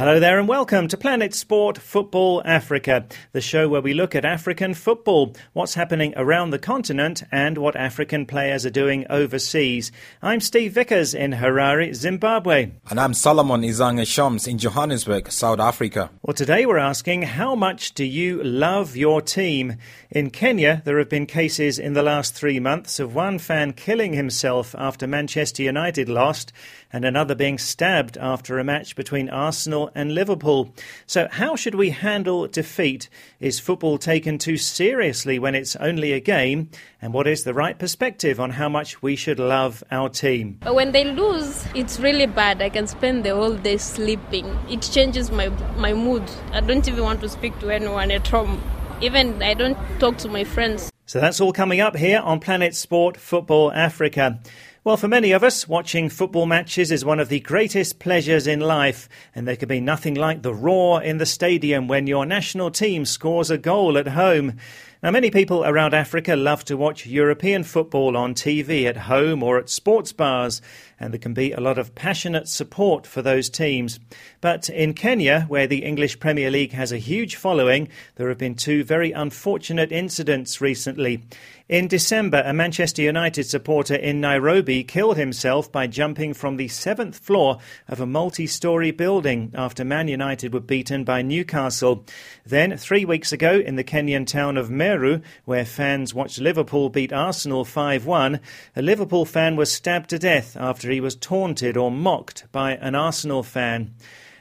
Hello there and welcome to Planet Sport Football Africa, the show where we look at African football, what's happening around the continent and what African players are doing overseas. I'm Steve Vickers in Harare, Zimbabwe. And I'm Solomon Izange Shams in Johannesburg, South Africa. Well, today we're asking how much do you love your team? In Kenya, there have been cases in the last three months of one fan killing himself after Manchester United lost and another being stabbed after a match between Arsenal and Liverpool. So, how should we handle defeat? Is football taken too seriously when it's only a game? And what is the right perspective on how much we should love our team? When they lose, it's really bad. I can spend the whole day sleeping. It changes my my mood. I don't even want to speak to anyone at home. Even I don't talk to my friends. So that's all coming up here on Planet Sport Football Africa. Well, for many of us, watching football matches is one of the greatest pleasures in life, and there could be nothing like the roar in the stadium when your national team scores a goal at home. Now, many people around Africa love to watch European football on TV at home or at sports bars, and there can be a lot of passionate support for those teams. But in Kenya, where the English Premier League has a huge following, there have been two very unfortunate incidents recently. In December, a Manchester United supporter in Nairobi killed himself by jumping from the seventh floor of a multi story building after Man United were beaten by Newcastle. Then, three weeks ago, in the Kenyan town of Meru, where fans watched Liverpool beat Arsenal 5 1, a Liverpool fan was stabbed to death after he was taunted or mocked by an Arsenal fan.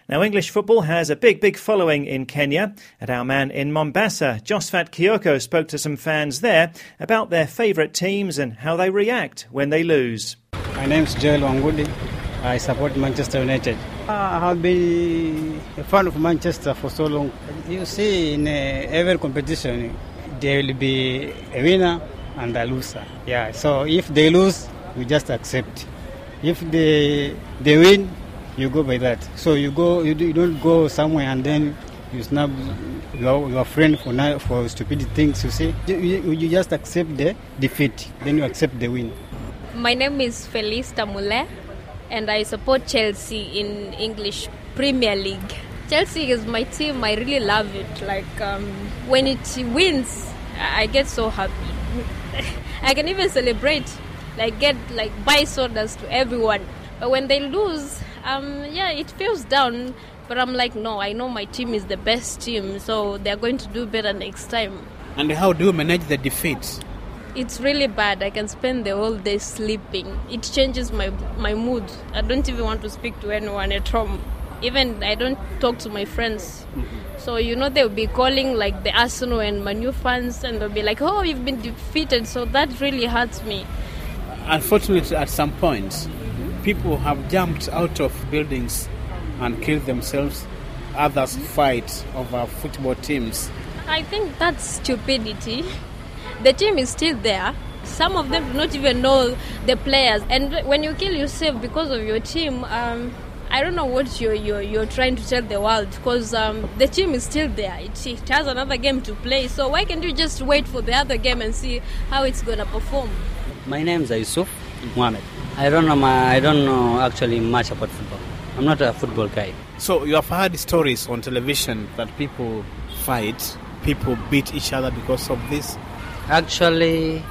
Now, English football has a big, big following in Kenya, and our man in Mombasa, Josphat Kioko, spoke to some fans there about their favourite teams and how they react when they lose. My name is Joel Wangudi. I support Manchester United. I have been a fan of Manchester for so long. You see, in uh, every competition, there will be a winner and a loser. Yeah, so if they lose, you just accept. If they they win, you go by that. So you go, you, do, you don't go somewhere and then you snub your, your friend for for stupid things. You see, you, you just accept the defeat, then you accept the win. My name is Felice Tamule, and I support Chelsea in English Premier League. Chelsea is my team. I really love it. Like um, when it wins, I get so happy. I can even celebrate, like get like buy sodas to everyone. But when they lose, um, yeah, it feels down. But I'm like, no, I know my team is the best team, so they're going to do better next time. And how do you manage the defeats? It's really bad. I can spend the whole day sleeping. It changes my my mood. I don't even want to speak to anyone at home. Even I don't talk to my friends. Mm-hmm. So you know they'll be calling like the Arsenal and Manu fans, and they'll be like, "Oh, you've been defeated." So that really hurts me. Unfortunately, at some point, people have jumped out of buildings and killed themselves. Others fight over football teams. I think that's stupidity. The team is still there. Some of them do not even know the players. And when you kill yourself because of your team, um, I don't know what you're, you're, you're trying to tell the world because um, the team is still there. It, it has another game to play. So why can't you just wait for the other game and see how it's going to perform? My name is Yusuf Mohamed. I don't know. My, I don't know actually much about football. I'm not a football guy. So you have heard stories on television that people fight, people beat each other because of this. Actually,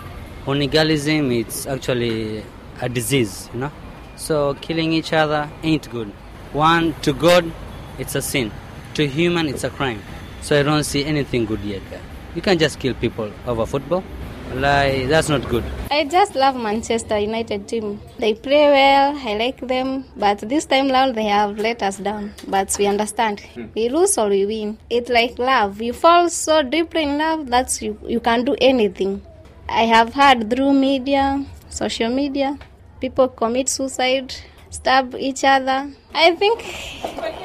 hooliganism it's actually a disease, you know. So killing each other ain't good. One to God, it's a sin. To human, it's a crime. So I don't see anything good yet. You can't just kill people over football. Like, that's not good. I just love Manchester United team. They play well, I like them, but this time round they have let us down. But we understand. Hmm. We lose or we win. It's like love. You fall so deeply in love that you, you can do anything. I have heard through media, social media, people commit suicide, stab each other. I think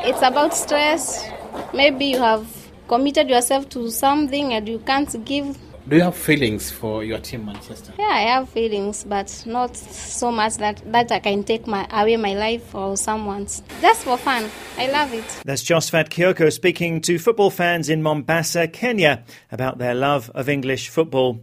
it's about stress. Maybe you have committed yourself to something and you can't give do you have feelings for your team, Manchester? Yeah, I have feelings, but not so much that, that I can take my away my life or someone's. Just for fun. I love it. That's Josphat Kioko speaking to football fans in Mombasa, Kenya, about their love of English football.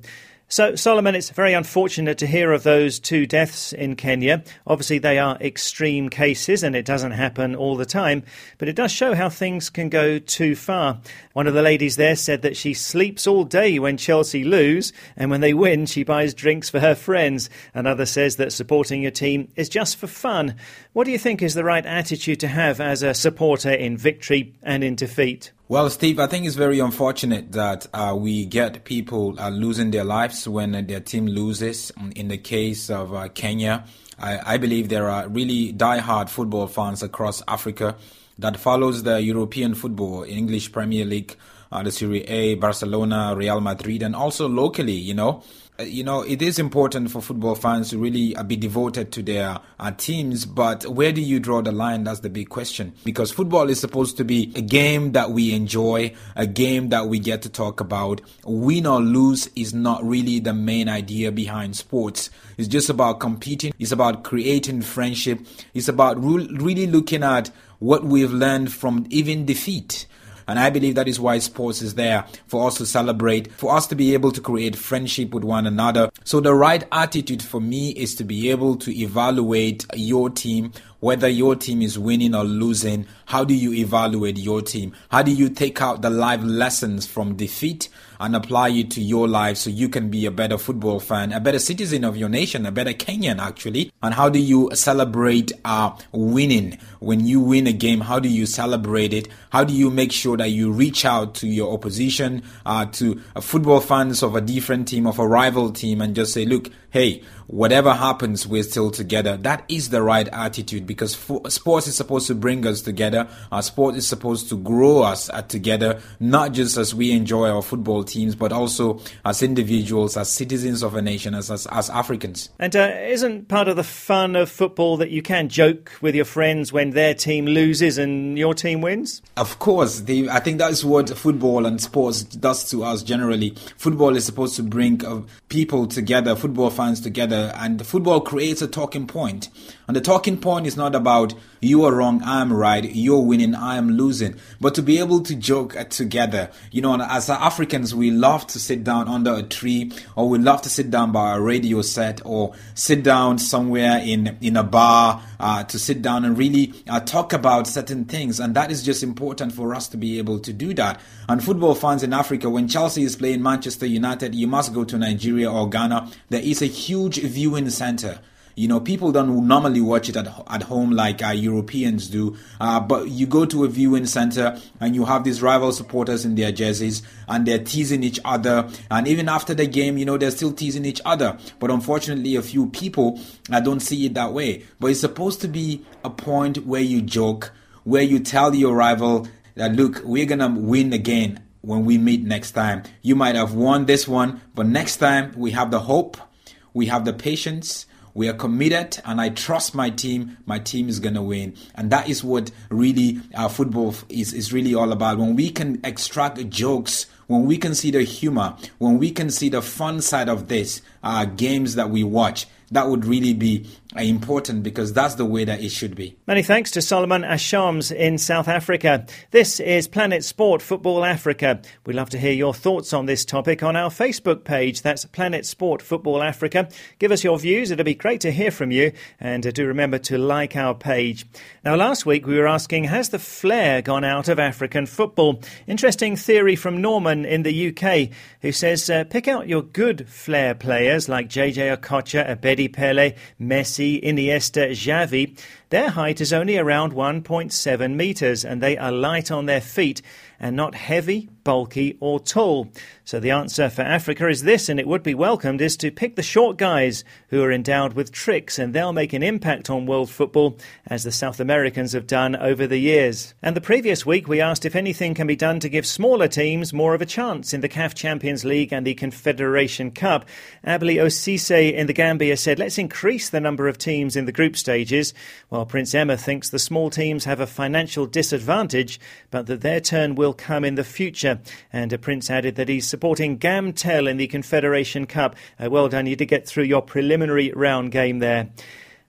So, Solomon, it's very unfortunate to hear of those two deaths in Kenya. Obviously, they are extreme cases and it doesn't happen all the time, but it does show how things can go too far. One of the ladies there said that she sleeps all day when Chelsea lose, and when they win, she buys drinks for her friends. Another says that supporting your team is just for fun. What do you think is the right attitude to have as a supporter in victory and in defeat? Well, Steve, I think it's very unfortunate that uh, we get people uh, losing their lives when uh, their team loses. In the case of uh, Kenya, I, I, believe there are really die-hard football fans across Africa that follows the European football, English Premier League, uh, the Serie A, Barcelona, Real Madrid, and also locally, you know. Uh, you know, it is important for football fans to really uh, be devoted to their uh, teams, but where do you draw the line? That's the big question. Because football is supposed to be a game that we enjoy, a game that we get to talk about. Win or lose is not really the main idea behind sports. It's just about competing, it's about creating friendship, it's about really looking at what we've learned from even defeat. And I believe that is why sports is there for us to celebrate, for us to be able to create friendship with one another. So the right attitude for me is to be able to evaluate your team, whether your team is winning or losing. How do you evaluate your team? How do you take out the life lessons from defeat? and apply it to your life so you can be a better football fan, a better citizen of your nation, a better Kenyan actually. And how do you celebrate uh, winning? When you win a game, how do you celebrate it? How do you make sure that you reach out to your opposition, uh, to uh, football fans of a different team, of a rival team, and just say, look, hey, whatever happens, we're still together. That is the right attitude because sports is supposed to bring us together. Our sport is supposed to grow us uh, together, not just as we enjoy our football teams, but also as individuals, as citizens of a nation, as, as, as Africans. And uh, isn't part of the fun of football that you can joke with your friends when their team loses and your team wins? Of course. I think that's what football and sports does to us generally. Football is supposed to bring uh, people together, football fans together and football creates a talking point. And the talking point is not about you are wrong, I'm right, you're winning, I am losing, but to be able to joke together. You know, as Africans, we love to sit down under a tree, or we love to sit down by a radio set, or sit down somewhere in in a bar uh, to sit down and really uh, talk about certain things, and that is just important for us to be able to do that. And football fans in Africa, when Chelsea is playing Manchester United, you must go to Nigeria or Ghana. There is a huge viewing center. You know, people don't normally watch it at, at home like uh, Europeans do. Uh, but you go to a viewing center and you have these rival supporters in their jerseys and they're teasing each other. And even after the game, you know, they're still teasing each other. But unfortunately, a few people uh, don't see it that way. But it's supposed to be a point where you joke, where you tell your rival that, look, we're going to win again when we meet next time. You might have won this one, but next time we have the hope, we have the patience, we are committed, and I trust my team. My team is going to win. And that is what really our football is, is really all about. When we can extract jokes, when we can see the humor, when we can see the fun side of this, uh, games that we watch, that would really be important because that's the way that it should be. Many thanks to Solomon Ashams in South Africa. This is Planet Sport Football Africa. We'd love to hear your thoughts on this topic on our Facebook page. That's Planet Sport Football Africa. Give us your views. It'll be great to hear from you. And uh, do remember to like our page. Now, last week we were asking Has the flair gone out of African football? Interesting theory from Norman in the UK who says uh, pick out your good flair players like JJ Okocha, Abedi Pele, Messi. Messi, Iniesta, Xavi, their height is only around 1.7 metres and they are light on their feet and not heavy, bulky, or tall. So the answer for Africa is this, and it would be welcomed, is to pick the short guys who are endowed with tricks, and they'll make an impact on world football, as the South Americans have done over the years. And the previous week we asked if anything can be done to give smaller teams more of a chance in the CAF Champions League and the Confederation Cup. Abli Osise in the Gambia said, let's increase the number of teams in the group stages, while Prince Emma thinks the small teams have a financial disadvantage, but that their turn will will come in the future. And Prince added that he's supporting Gamtel in the Confederation Cup. Uh, well done, you did get through your preliminary round game there.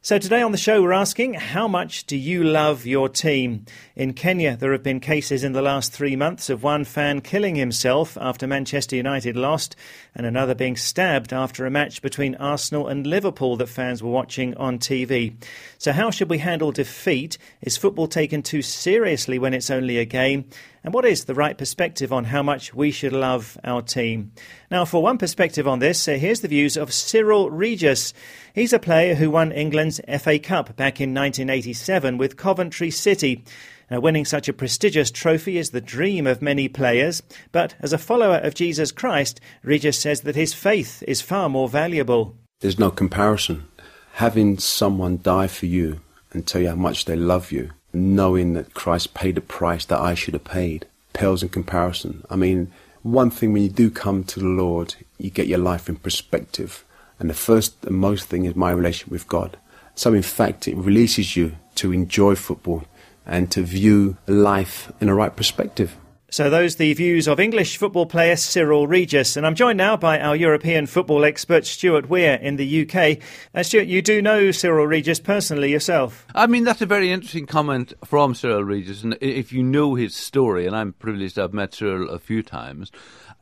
So, today on the show, we're asking how much do you love your team? In Kenya, there have been cases in the last three months of one fan killing himself after Manchester United lost, and another being stabbed after a match between Arsenal and Liverpool that fans were watching on TV. So, how should we handle defeat? Is football taken too seriously when it's only a game? And what is the right perspective on how much we should love our team? Now, for one perspective on this, uh, here's the views of Cyrille Regis. He's a player who won England's FA Cup back in 1987 with Coventry City. Now, winning such a prestigious trophy is the dream of many players, but as a follower of Jesus Christ, Regis says that his faith is far more valuable. There's no comparison. Having someone die for you and tell you how much they love you knowing that Christ paid the price that I should have paid pales in comparison. I mean, one thing when you do come to the Lord, you get your life in perspective. And the first and most thing is my relationship with God. So, in fact, it releases you to enjoy football and to view life in a right perspective. So, those the views of English football player Cyrille Regis. And I'm joined now by our European football expert, Stuart Weir, in the UK. Uh, Stuart, you do know Cyrille Regis personally yourself. I mean, that's a very interesting comment from Cyrille Regis. And if you know his story, and I'm privileged to have met Cyrille a few times,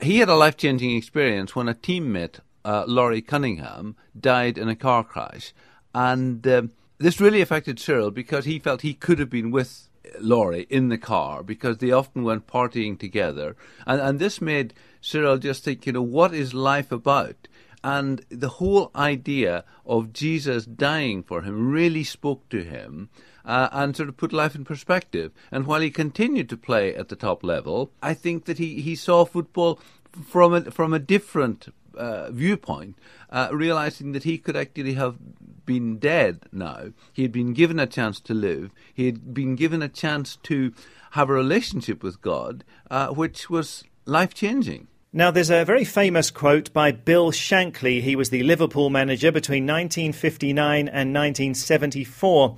he had a life changing experience when a teammate, uh, Laurie Cunningham, died in a car crash. And um, this really affected Cyrille because he felt he could have been with Laurie in the car because they often went partying together. And, and this made Cyrille just think, you know, what is life about? And the whole idea of Jesus dying for him really spoke to him. Uh, and sort of put life in perspective. And while he continued to play at the top level, I think that he, he saw football from a, from a different uh, viewpoint, uh, realizing that he could actually have been dead now. He had been given a chance to live. He had been given a chance to have a relationship with God, uh, which was life changing. Now, there's a very famous quote by Bill Shankly. He was the Liverpool manager between 1959 and 1974.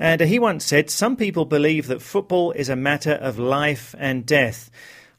And he once said, Some people believe that football is a matter of life and death.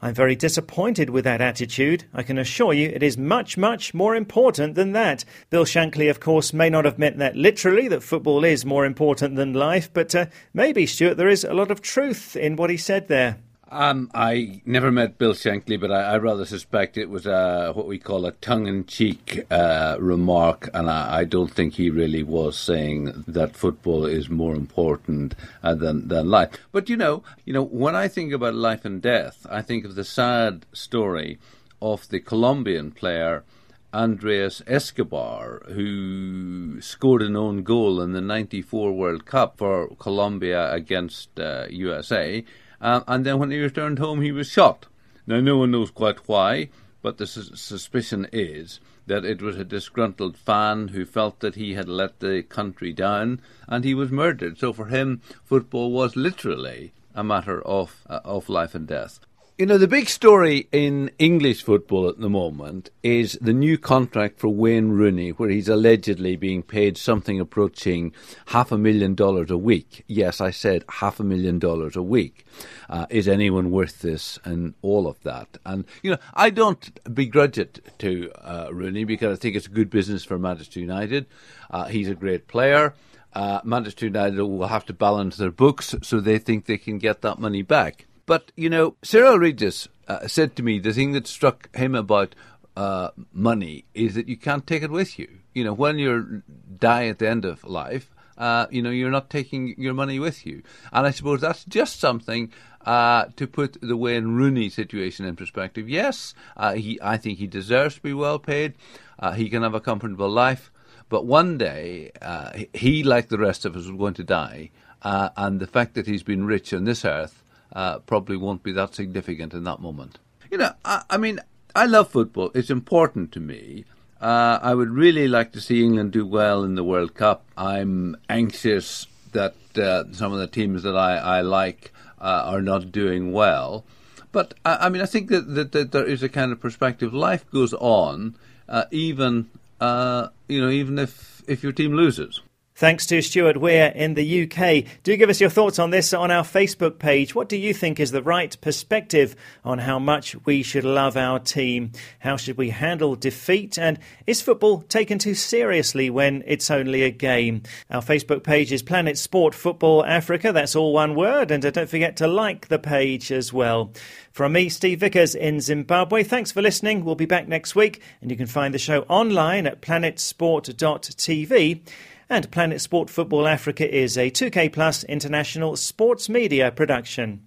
I'm very disappointed with that attitude. I can assure you it is much, much more important than that. Bill Shankly, of course, may not have meant that literally, that football is more important than life, but uh, maybe, Stuart, there is a lot of truth in what he said there. Um, I never met Bill Shankly, but I, I rather suspect it was a, what we call a tongue-in-cheek uh, remark, and I, I, don't think he really was saying that football is more important uh, than than life. But you know, you know, when I think about life and death, I think of the sad story of the Colombian player. Andres Escobar, who scored an own goal in the 94 World Cup for Colombia against uh, USA, uh, and then when he returned home, he was shot. Now, no one knows quite why, but the su- suspicion is that it was a disgruntled fan who felt that he had let the country down, and he was murdered. So for him, football was literally a matter of uh, of life and death. You know, the big story in English football at the moment is the new contract for Wayne Rooney, where he's allegedly being paid something approaching half a million dollars a week. Yes, I said half a million dollars a week. Uh, is anyone worth this and all of that? And, you know, I don't begrudge it to uh, Rooney because I think it's a good business for Manchester United. Uh, he's a great player. Uh, Manchester United will have to balance their books so they think they can get that money back. But, you know, Cyrille Regis uh, said to me the thing that struck him about uh, money is that you can't take it with you. You know, when you die at the end of life, uh, you know, you're not taking your money with you. And I suppose that's just something uh, to put the Wayne Rooney situation in perspective. Yes, uh, he, I think he deserves to be well paid. Uh, he can have a comfortable life. But one day, uh, he, like the rest of us, is going to die. Uh, and the fact that he's been rich on this earth uh, probably won't be that significant in that moment. You know, I, I mean, I love football. It's important to me. Uh, I would really like to see England do well in the World Cup. I'm anxious that uh, some of the teams that I, I like uh, are not doing well. But I, I mean, I think that, that, that, there is a kind of perspective. Life goes on, uh, even uh, you know, even if if your team loses. Thanks to Stuart Weir in the UK. Do give us your thoughts on this on our Facebook page. What do you think is the right perspective on how much we should love our team? How should we handle defeat? And is football taken too seriously when it's only a game? Our Facebook page is Planet Sport Football Africa. That's all one word. And uh, don't forget to like the page as well. From me, Steve Vickers in Zimbabwe, thanks for listening. We'll be back next week, and you can find the show online at planetsport.tv. And Planet Sport Football Africa is a 2K Plus international sports media production.